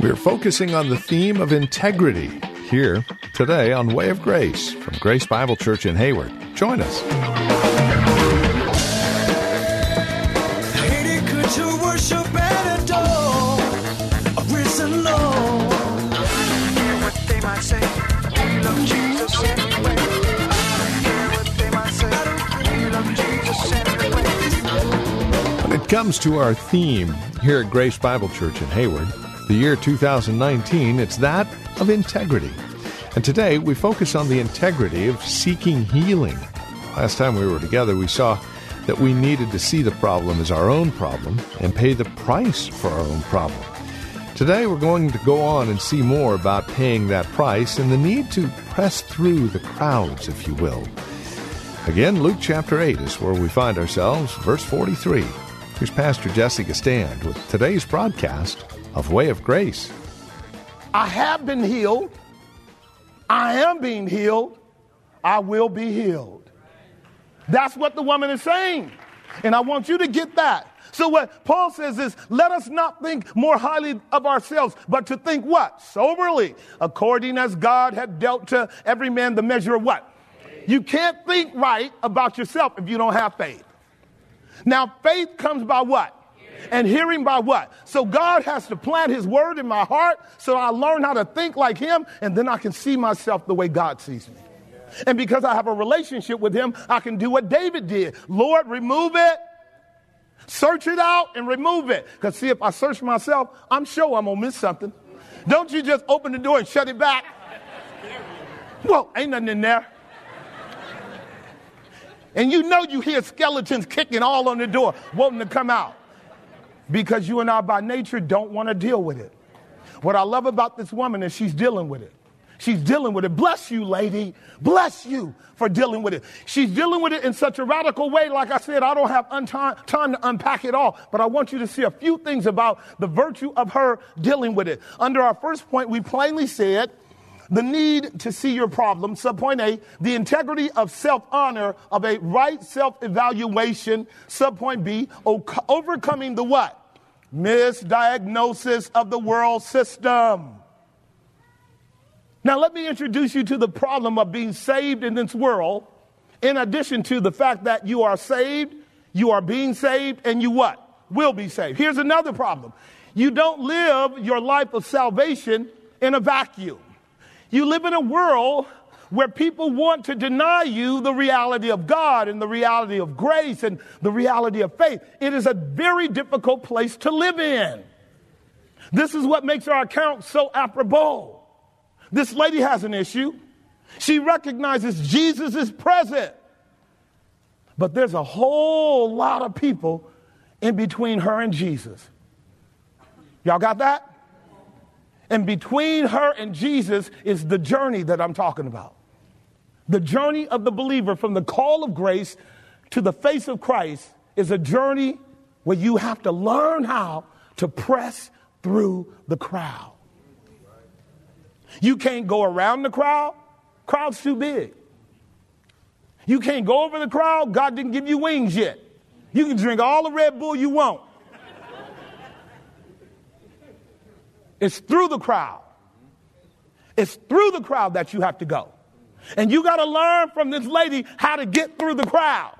We're focusing on the theme of integrity here today on Way of Grace from Grace Bible Church in Hayward. Join us. Comes to our theme here at Grace Bible Church in Hayward, the year 2019, it's that of integrity. And today we focus on the integrity of seeking healing. Last time we were together, we saw that we needed to see the problem as our own problem and pay the price for our own problem. Today we're going to go on and see more about paying that price and the need to press through the crowds, if you will. Again, Luke chapter 8 is where we find ourselves, verse 43. Here's Pastor Jesse Gistand with today's broadcast of Way of Grace. I have been healed. I am being healed. I will be healed. That's what the woman is saying. And I want you to get that. So what Paul says is, let us not think more highly of ourselves, but to think what? Soberly, according as God had dealt to every man the measure of what? You can't think right about yourself if you don't have faith. Now, faith comes by what? And hearing by what? So God has to plant his word in my heart so I learn how to think like him and then I can see myself the way God sees me. And because I have a relationship with him, I can do what David did. Lord, remove it. Search it out and remove it. Because see, if I search myself, I'm sure I'm going to miss something. Don't you just open the door and shut it back. Well, ain't nothing in there. And you know you hear skeletons kicking all on the door, wanting to come out. Because you and I, by nature, don't want to deal with it. What I love about this woman is she's dealing with it. She's dealing with it. Bless you, lady. Bless you for dealing with it. She's dealing with it in such a radical way. Like I said, I don't have untime, time to unpack it all, but I want you to see a few things about the virtue of her dealing with it. Under our first point, we plainly said the need to see your problem. Subpoint A, the integrity of self honor, of a right self evaluation. Subpoint B, o- overcoming the what? Misdiagnosis of the world system. Now, let me introduce you to the problem of being saved in this world, in addition to the fact that you are saved, you are being saved, and you what? Will be saved. Here's another problem. You don't live your life of salvation in a vacuum. You live in a world where people want to deny you the reality of God and the reality of grace and the reality of faith. It is a very difficult place to live in. This is what makes our account so apropos. This lady has an issue. She recognizes Jesus is present. But there's a whole lot of people in between her and Jesus. Y'all got that? And between her and Jesus is the journey that I'm talking about. The journey of the believer from the call of grace to the face of Christ is a journey where you have to learn how to press through the crowd. You can't go around the crowd, crowd's too big. You can't go over the crowd, God didn't give you wings yet. You can drink all the Red Bull you want. It's through the crowd. It's through the crowd that you have to go. And you got to learn from this lady how to get through the crowd.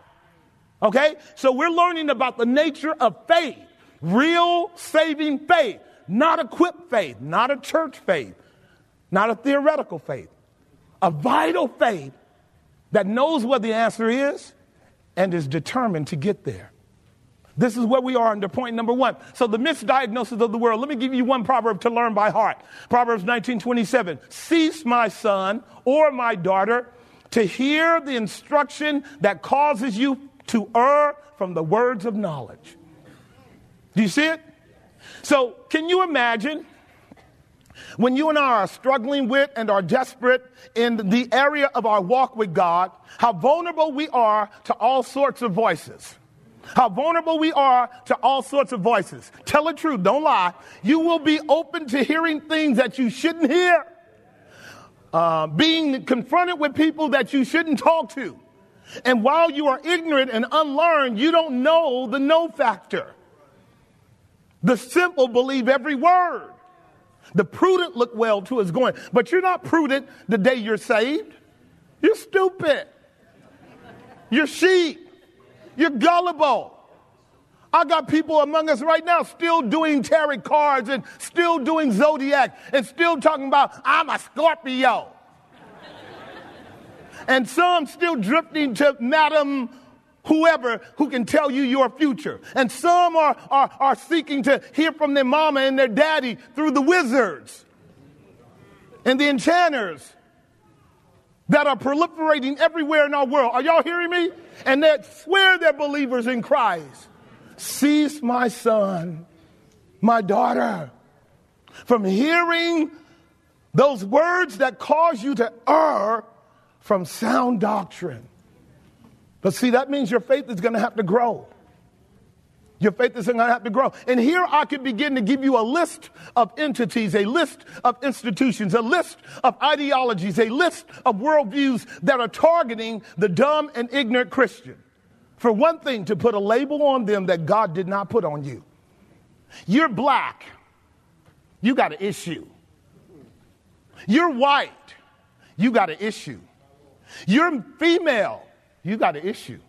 Okay? So we're learning about the nature of faith, real saving faith, not a equipped faith, not a church faith, not a theoretical faith, a vital faith that knows what the answer is and is determined to get there. This is where we are under point number one. So the misdiagnosis of the world. Let me give you one proverb to learn by heart. Proverbs 19:27. Cease, my son or my daughter, to hear the instruction that causes you to err from the words of knowledge. Do you see it? So, can you imagine when you and I are struggling with and are desperate in the area of our walk with God, how vulnerable we are to all sorts of voices? How vulnerable we are to all sorts of voices. Tell the truth, don't lie. You will be open to hearing things that you shouldn't hear, uh, being confronted with people that you shouldn't talk to. And while you are ignorant and unlearned, you don't know the no factor. The simple believe every word. The prudent look well to his going. But you're not prudent the day you're saved. You're stupid. You're sheep. You're gullible. I got people among us right now still doing tarot cards and still doing zodiac and still talking about, I'm a Scorpio. and some still drifting to Madam whoever who can tell you your future. And some are, are, are seeking to hear from their mama and their daddy through the wizards and the enchanters that are proliferating everywhere in our world. Are y'all hearing me? And that swear they're believers in Christ. Cease, my son, my daughter, from hearing those words that cause you to err from sound doctrine. But see, that means your faith is going to have to grow. Your faith isn't going to have to grow. And here I could begin to give you a list of entities, a list of institutions, a list of ideologies, a list of worldviews that are targeting the dumb and ignorant Christian. For one thing, to put a label on them that God did not put on you. You're black, you got an issue. You're white, you got an issue. You're female, you got an issue.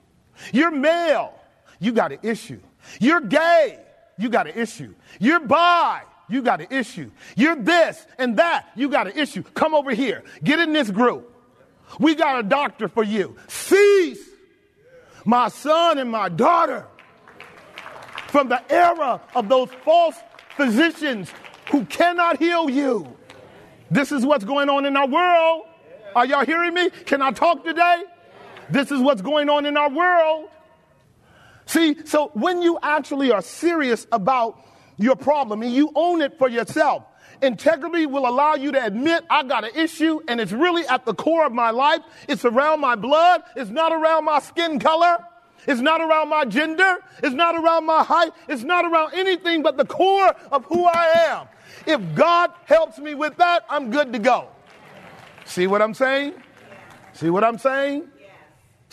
You're male, you got an issue. You're gay, you got an issue. You're bi, you got an issue. You're this and that, you got an issue. Come over here, get in this group. We got a doctor for you. Cease, my son and my daughter, from the era of those false physicians who cannot heal you. This is what's going on in our world. Are y'all hearing me? Can I talk today? This is what's going on in our world. See, so when you actually are serious about your problem and you own it for yourself, integrity will allow you to admit I got an issue and it's really at the core of my life. It's around my blood. It's not around my skin color. It's not around my gender. It's not around my height. It's not around anything but the core of who I am. If God helps me with that, I'm good to go. See what I'm saying? See what I'm saying?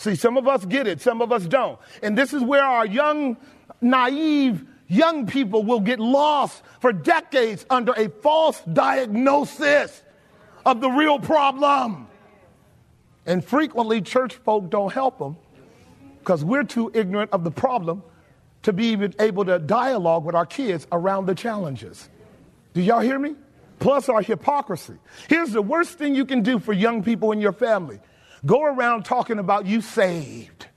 See, some of us get it, some of us don't. And this is where our young, naive young people will get lost for decades under a false diagnosis of the real problem. And frequently, church folk don't help them because we're too ignorant of the problem to be even able to dialogue with our kids around the challenges. Do y'all hear me? Plus, our hypocrisy. Here's the worst thing you can do for young people in your family go around talking about you saved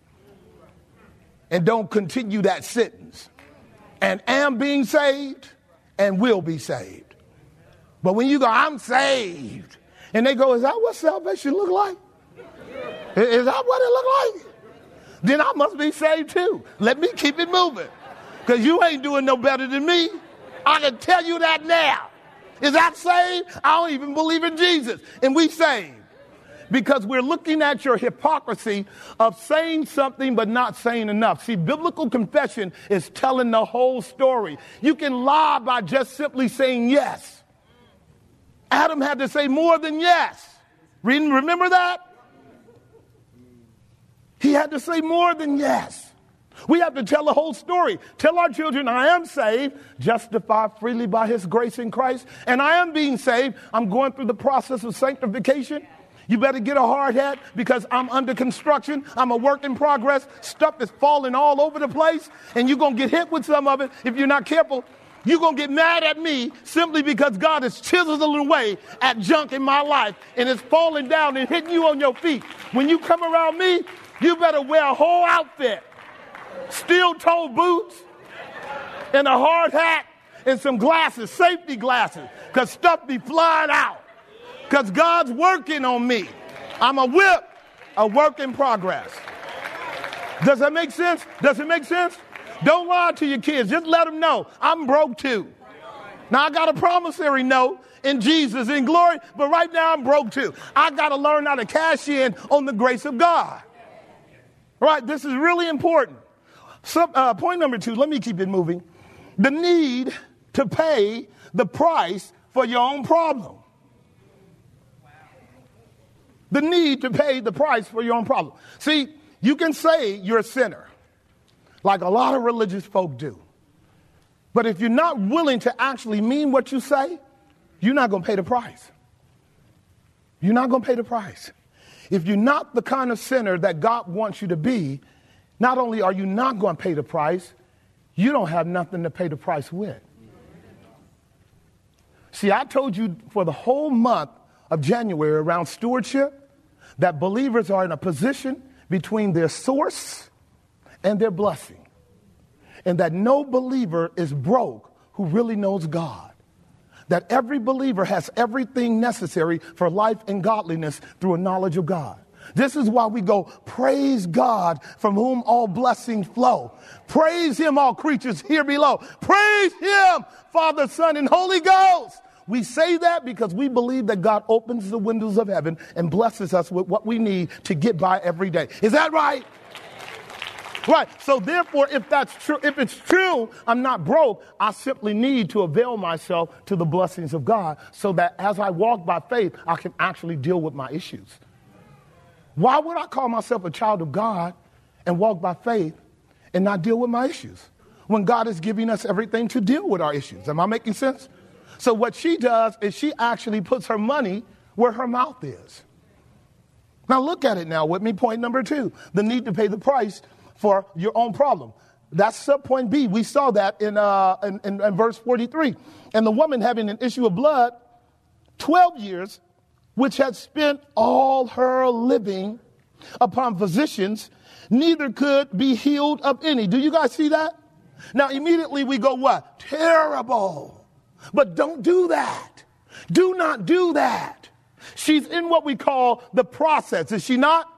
and don't continue that sentence. And am being saved and will be saved. But when you go, I'm saved, and they go, Is that what salvation look like? Is that what it look like? Then I must be saved too. Let me keep it moving. Because you ain't doing no better than me. I can tell you that now. Is that saved? I don't even believe in Jesus. And we saved because we're looking at your hypocrisy of saying something but not saying enough. See, biblical confession is telling the whole story. You can lie by just simply saying yes. Adam had to say more than yes. Remember that? He had to say more than yes. We have to tell the whole story. Tell our children, I am saved, justified freely by his grace in Christ, and I am being saved. I'm going through the process of sanctification. You better get a hard hat because I'm under construction. I'm a work in progress. Stuff is falling all over the place, and you're going to get hit with some of it if you're not careful. You're going to get mad at me simply because God has chiseled away at junk in my life and it's falling down and hitting you on your feet. When you come around me, you better wear a whole outfit steel toe boots and a hard hat and some glasses, safety glasses, because stuff be flying out because God's working on me. I'm a whip, a work in progress. Does that make sense? Does it make sense? Don't lie to your kids. Just let them know I'm broke too. Now I got a promissory note in Jesus in glory, but right now I'm broke too. I got to learn how to cash in on the grace of God. Right? This is really important. So, uh, point number two, let me keep it moving. The need to pay the price for your own problem. The need to pay the price for your own problem. See, you can say you're a sinner, like a lot of religious folk do. But if you're not willing to actually mean what you say, you're not going to pay the price. You're not going to pay the price. If you're not the kind of sinner that God wants you to be, not only are you not going to pay the price, you don't have nothing to pay the price with. See, I told you for the whole month of January around stewardship that believers are in a position between their source and their blessing. And that no believer is broke who really knows God. That every believer has everything necessary for life and godliness through a knowledge of God. This is why we go, praise God from whom all blessings flow. Praise him, all creatures here below. Praise him, Father, Son, and Holy Ghost. We say that because we believe that God opens the windows of heaven and blesses us with what we need to get by every day. Is that right? Right. So therefore, if that's true, if it's true, I'm not broke. I simply need to avail myself to the blessings of God so that as I walk by faith, I can actually deal with my issues. Why would I call myself a child of God and walk by faith and not deal with my issues when God is giving us everything to deal with our issues? Am I making sense? So what she does is she actually puts her money where her mouth is. Now look at it now with me. Point number two, the need to pay the price for your own problem. That's sub point B. We saw that in, uh, in, in, in verse 43. And the woman having an issue of blood 12 years, which had spent all her living upon physicians, neither could be healed of any. Do you guys see that? Now immediately we go what? Terrible. But don't do that. Do not do that. She's in what we call the process, is she not?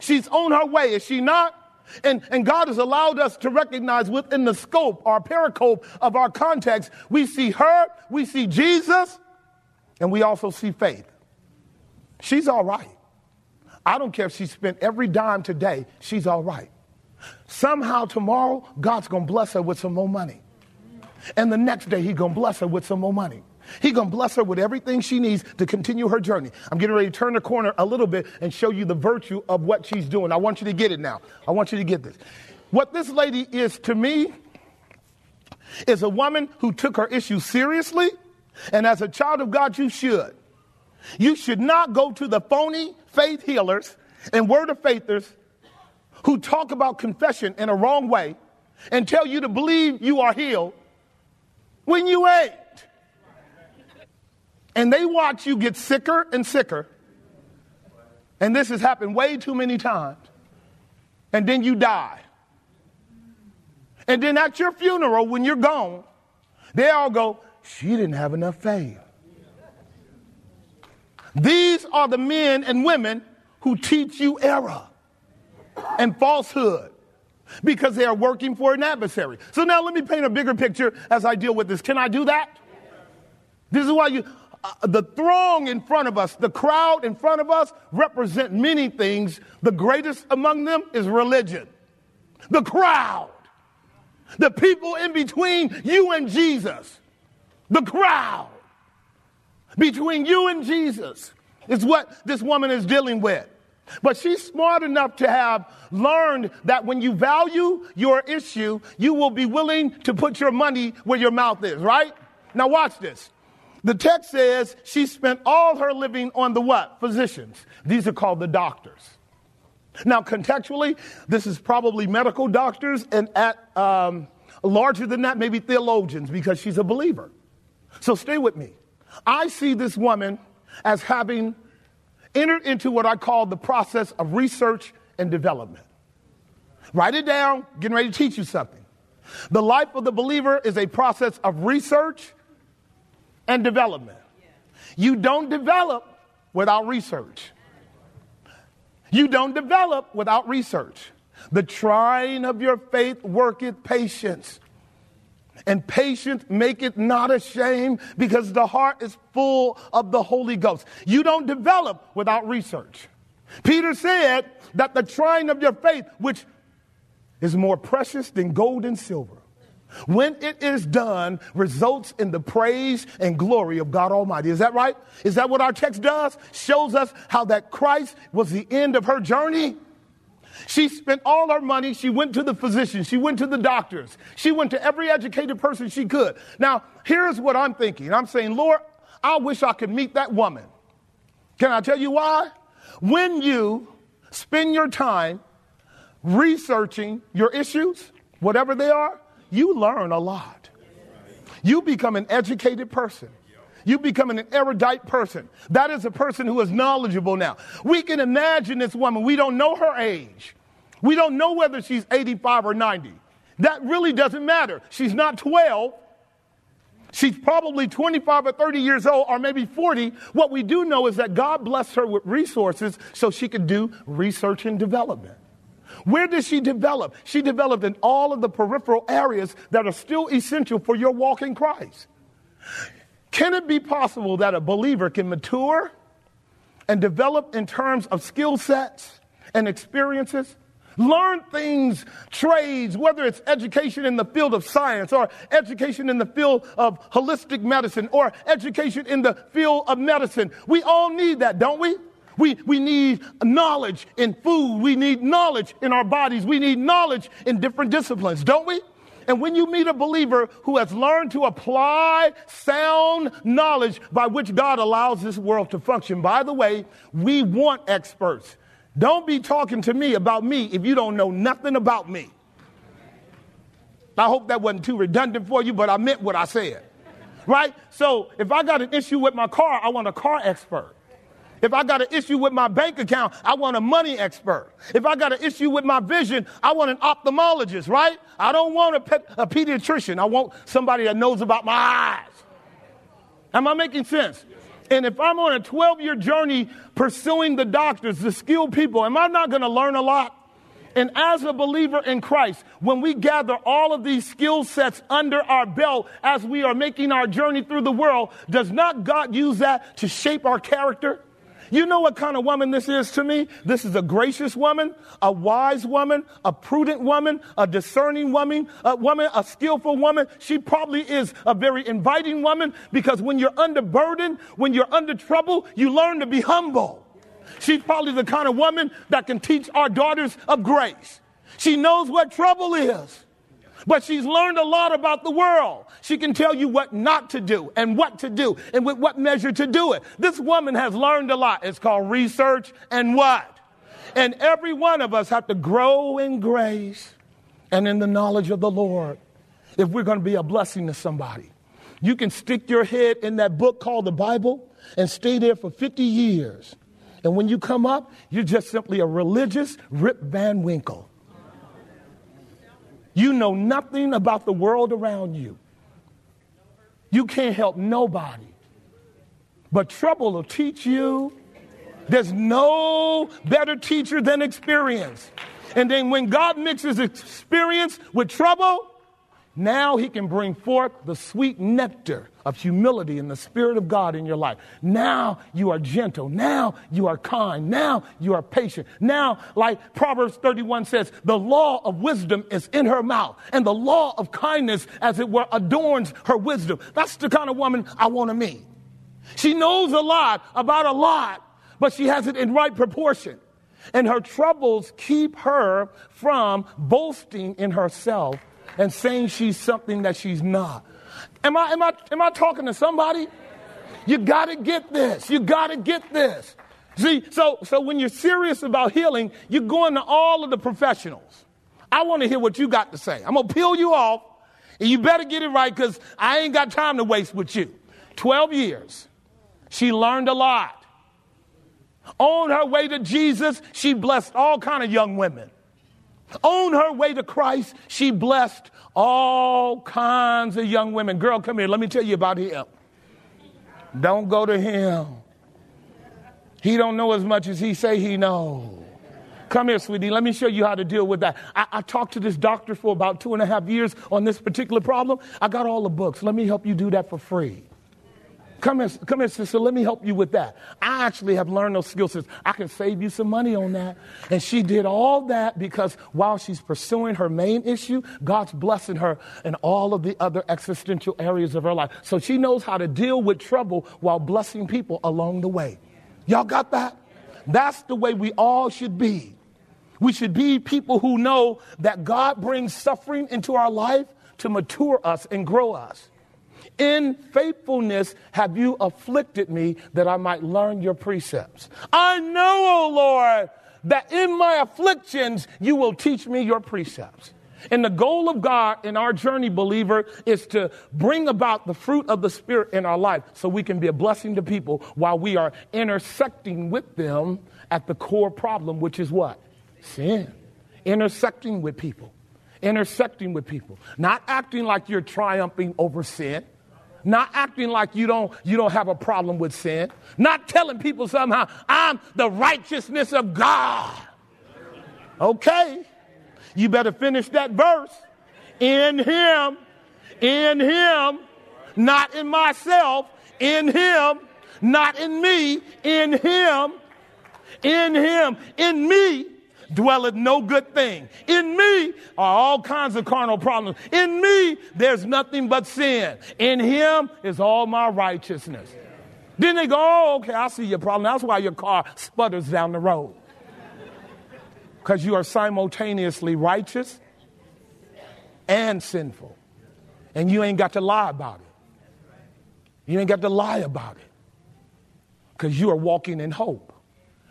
She's on her way, is she not? And, and God has allowed us to recognize within the scope, our pericope of our context, we see her, we see Jesus, and we also see faith. She's all right. I don't care if she spent every dime today, she's all right. Somehow tomorrow, God's gonna bless her with some more money. And the next day, He's gonna bless her with some more money. He's gonna bless her with everything she needs to continue her journey. I'm getting ready to turn the corner a little bit and show you the virtue of what she's doing. I want you to get it now. I want you to get this. What this lady is to me is a woman who took her issue seriously, and as a child of God, you should. You should not go to the phony faith healers and word of faithers who talk about confession in a wrong way and tell you to believe you are healed when you ate. And they watch you get sicker and sicker. And this has happened way too many times. And then you die. And then at your funeral, when you're gone, they all go, She didn't have enough faith. These are the men and women who teach you error and falsehood because they are working for an adversary. So now let me paint a bigger picture as I deal with this. Can I do that? This is why you, uh, the throng in front of us, the crowd in front of us represent many things. The greatest among them is religion. The crowd. The people in between you and Jesus. The crowd. Between you and Jesus is what this woman is dealing with. But she's smart enough to have learned that when you value your issue, you will be willing to put your money where your mouth is, right? Now watch this. The text says she spent all her living on the what? Physicians. These are called the doctors. Now, contextually, this is probably medical doctors and at um, larger than that, maybe theologians, because she's a believer. So stay with me. I see this woman as having entered into what I call the process of research and development. Write it down, getting ready to teach you something. The life of the believer is a process of research and development. You don't develop without research. You don't develop without research. The trying of your faith worketh patience. And patience maketh not ashamed because the heart is full of the Holy Ghost. You don't develop without research. Peter said that the trying of your faith, which is more precious than gold and silver, when it is done, results in the praise and glory of God Almighty. Is that right? Is that what our text does? Shows us how that Christ was the end of her journey. She spent all her money. She went to the physicians. She went to the doctors. She went to every educated person she could. Now, here's what I'm thinking. I'm saying, Lord, I wish I could meet that woman. Can I tell you why? When you spend your time researching your issues, whatever they are, you learn a lot. You become an educated person. You become an erudite person. That is a person who is knowledgeable now. We can imagine this woman. We don't know her age. We don't know whether she's 85 or 90. That really doesn't matter. She's not 12. She's probably 25 or 30 years old, or maybe 40. What we do know is that God blessed her with resources so she could do research and development. Where did she develop? She developed in all of the peripheral areas that are still essential for your walk in Christ. Can it be possible that a believer can mature and develop in terms of skill sets and experiences? Learn things, trades, whether it's education in the field of science or education in the field of holistic medicine or education in the field of medicine. We all need that, don't we? We, we need knowledge in food. We need knowledge in our bodies. We need knowledge in different disciplines, don't we? And when you meet a believer who has learned to apply sound knowledge by which God allows this world to function, by the way, we want experts. Don't be talking to me about me if you don't know nothing about me. I hope that wasn't too redundant for you, but I meant what I said. Right? So if I got an issue with my car, I want a car expert. If I got an issue with my bank account, I want a money expert. If I got an issue with my vision, I want an ophthalmologist, right? I don't want a, pet, a pediatrician. I want somebody that knows about my eyes. Am I making sense? And if I'm on a 12 year journey pursuing the doctors, the skilled people, am I not going to learn a lot? And as a believer in Christ, when we gather all of these skill sets under our belt as we are making our journey through the world, does not God use that to shape our character? You know what kind of woman this is to me? This is a gracious woman, a wise woman, a prudent woman, a discerning woman, a woman, a skillful woman. She probably is a very inviting woman because when you're under burden, when you're under trouble, you learn to be humble. She's probably the kind of woman that can teach our daughters of grace. She knows what trouble is but she's learned a lot about the world. She can tell you what not to do and what to do and with what measure to do it. This woman has learned a lot. It's called research and what? And every one of us have to grow in grace and in the knowledge of the Lord if we're going to be a blessing to somebody. You can stick your head in that book called the Bible and stay there for 50 years. And when you come up, you're just simply a religious Rip Van Winkle. You know nothing about the world around you. You can't help nobody. But trouble will teach you. There's no better teacher than experience. And then when God mixes experience with trouble, now he can bring forth the sweet nectar of humility and the Spirit of God in your life. Now you are gentle. Now you are kind. Now you are patient. Now, like Proverbs 31 says, the law of wisdom is in her mouth, and the law of kindness, as it were, adorns her wisdom. That's the kind of woman I want to meet. She knows a lot about a lot, but she has it in right proportion. And her troubles keep her from boasting in herself and saying she's something that she's not. Am I, am I, am I talking to somebody? You got to get this. You got to get this. See, so, so when you're serious about healing, you're going to all of the professionals. I want to hear what you got to say. I'm going to peel you off, and you better get it right because I ain't got time to waste with you. 12 years. She learned a lot. On her way to Jesus, she blessed all kind of young women. On her way to Christ, she blessed all kinds of young women. Girl, come here. Let me tell you about him. Don't go to him. He don't know as much as he say he know. Come here, sweetie. Let me show you how to deal with that. I, I, talked to this doctor for about two and a half years on this particular problem. I got all the books. Let me help you do that for free. Come here, come here, sister. Let me help you with that. I actually have learned those skills. I can save you some money on that. And she did all that because while she's pursuing her main issue, God's blessing her in all of the other existential areas of her life. So she knows how to deal with trouble while blessing people along the way. Y'all got that? That's the way we all should be. We should be people who know that God brings suffering into our life to mature us and grow us. In faithfulness have you afflicted me that I might learn your precepts. I know, O Lord, that in my afflictions you will teach me your precepts. And the goal of God in our journey, believer, is to bring about the fruit of the Spirit in our life so we can be a blessing to people while we are intersecting with them at the core problem, which is what? Sin. Intersecting with people. Intersecting with people. Not acting like you're triumphing over sin. Not acting like you don't, you don't have a problem with sin. Not telling people somehow, I'm the righteousness of God. Okay. You better finish that verse. In him, in him, not in myself, in him, not in me, in him, in him, in me dwelleth no good thing. In me are all kinds of carnal problems. In me, there's nothing but sin. In him is all my righteousness. Then they go, oh, okay, I see your problem. That's why your car sputters down the road because you are simultaneously righteous and sinful. And you ain't got to lie about it. You ain't got to lie about it because you are walking in hope.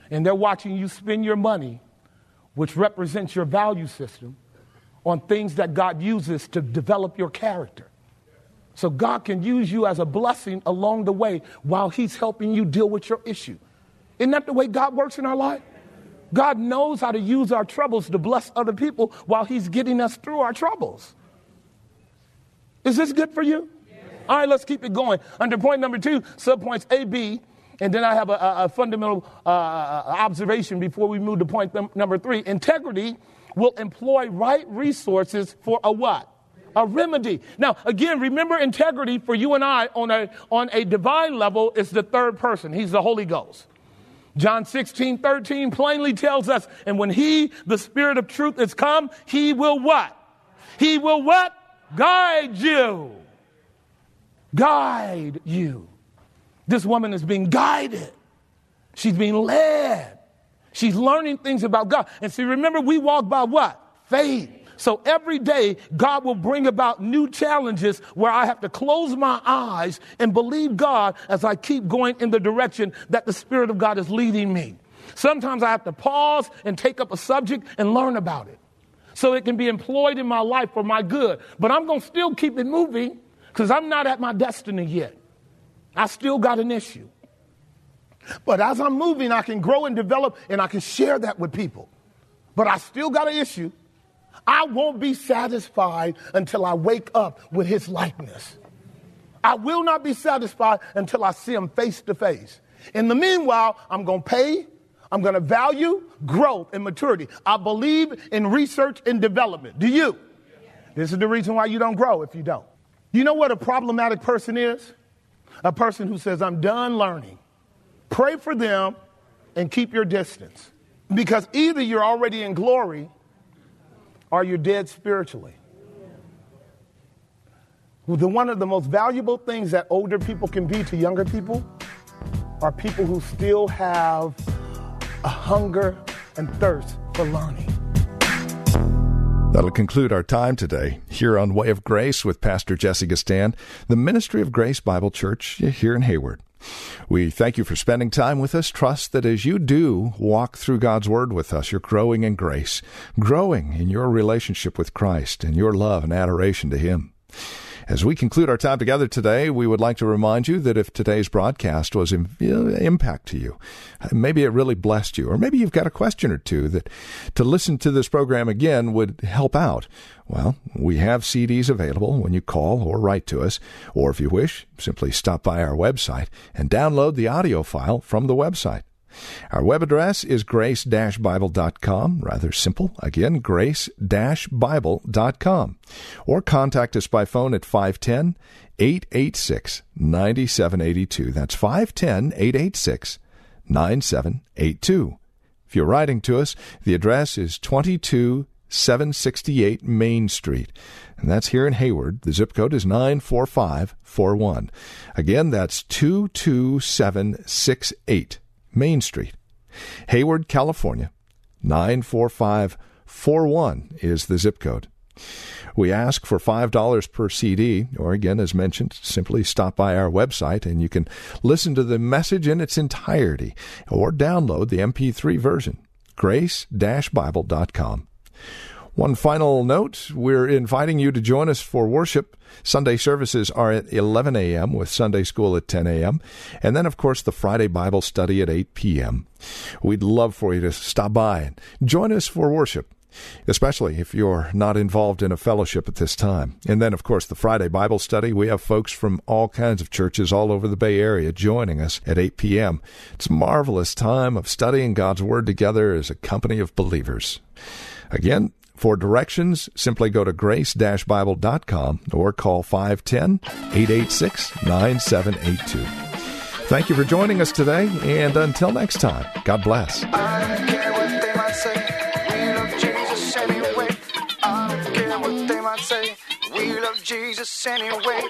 And they're watching you spend your money, which represents your value system, on things that God uses to develop your character. So God can use you as a blessing along the way while He's helping you deal with your issue. Isn't that the way God works in our life? God knows how to use our troubles to bless other people while He's getting us through our troubles. Is this good for you? All right, let's keep it going. Under point number two, subpoints A, B, and then I have a, a fundamental uh, observation before we move to point th- number three. Integrity will employ right resources for a what? A remedy. Now, again, remember integrity for you and I on a, on a divine level is the third person. He's the Holy Ghost. John 16, 13 plainly tells us, and when he, the spirit of truth, is come, he will what? He will what? Guide you. Guide you. This woman is being guided. She's being led. She's learning things about God. And see, remember, we walk by what? Faith. So every day, God will bring about new challenges where I have to close my eyes and believe God as I keep going in the direction that the Spirit of God is leading me. Sometimes I have to pause and take up a subject and learn about it so it can be employed in my life for my good. But I'm going to still keep it moving because I'm not at my destiny yet. I still got an issue. But as I'm moving, I can grow and develop and I can share that with people. But I still got an issue I won't be satisfied until I wake up with his likeness. I will not be satisfied until I see him face to face. In the meanwhile, I'm going to pay, I'm going to value growth and maturity. I believe in research and development. Do you? This is the reason why you don't grow if you don't. You know what a problematic person is? A person who says, I'm done learning. Pray for them and keep your distance. Because either you're already in glory or you're dead spiritually. The, one of the most valuable things that older people can be to younger people are people who still have a hunger and thirst for learning. That'll conclude our time today here on Way of Grace with Pastor Jesse Gistand, the Ministry of Grace Bible Church here in Hayward. We thank you for spending time with us. Trust that as you do walk through God's Word with us, you're growing in grace, growing in your relationship with Christ and your love and adoration to Him. As we conclude our time together today, we would like to remind you that if today's broadcast was an impact to you, maybe it really blessed you, or maybe you've got a question or two that to listen to this program again would help out. Well, we have CDs available when you call or write to us, or if you wish, simply stop by our website and download the audio file from the website. Our web address is grace-bible.com. Rather simple. Again, grace-bible.com. Or contact us by phone at 510 886 9782. That's 510 886 9782. If you're writing to us, the address is 22768 Main Street. And that's here in Hayward. The zip code is 94541. Again, that's 22768 Main Street. Hayward, California. 94541 is the zip code. We ask for $5 per CD, or again, as mentioned, simply stop by our website and you can listen to the message in its entirety or download the MP3 version. grace-bible.com. One final note we're inviting you to join us for worship. Sunday services are at 11 a.m., with Sunday school at 10 a.m., and then, of course, the Friday Bible study at 8 p.m. We'd love for you to stop by and join us for worship especially if you're not involved in a fellowship at this time. And then, of course, the Friday Bible study. We have folks from all kinds of churches all over the Bay Area joining us at 8 p.m. It's a marvelous time of studying God's Word together as a company of believers. Again, for directions, simply go to grace-bible.com or call 510-886-9782. Thank you for joining us today, and until next time, God bless. Jesus anyway.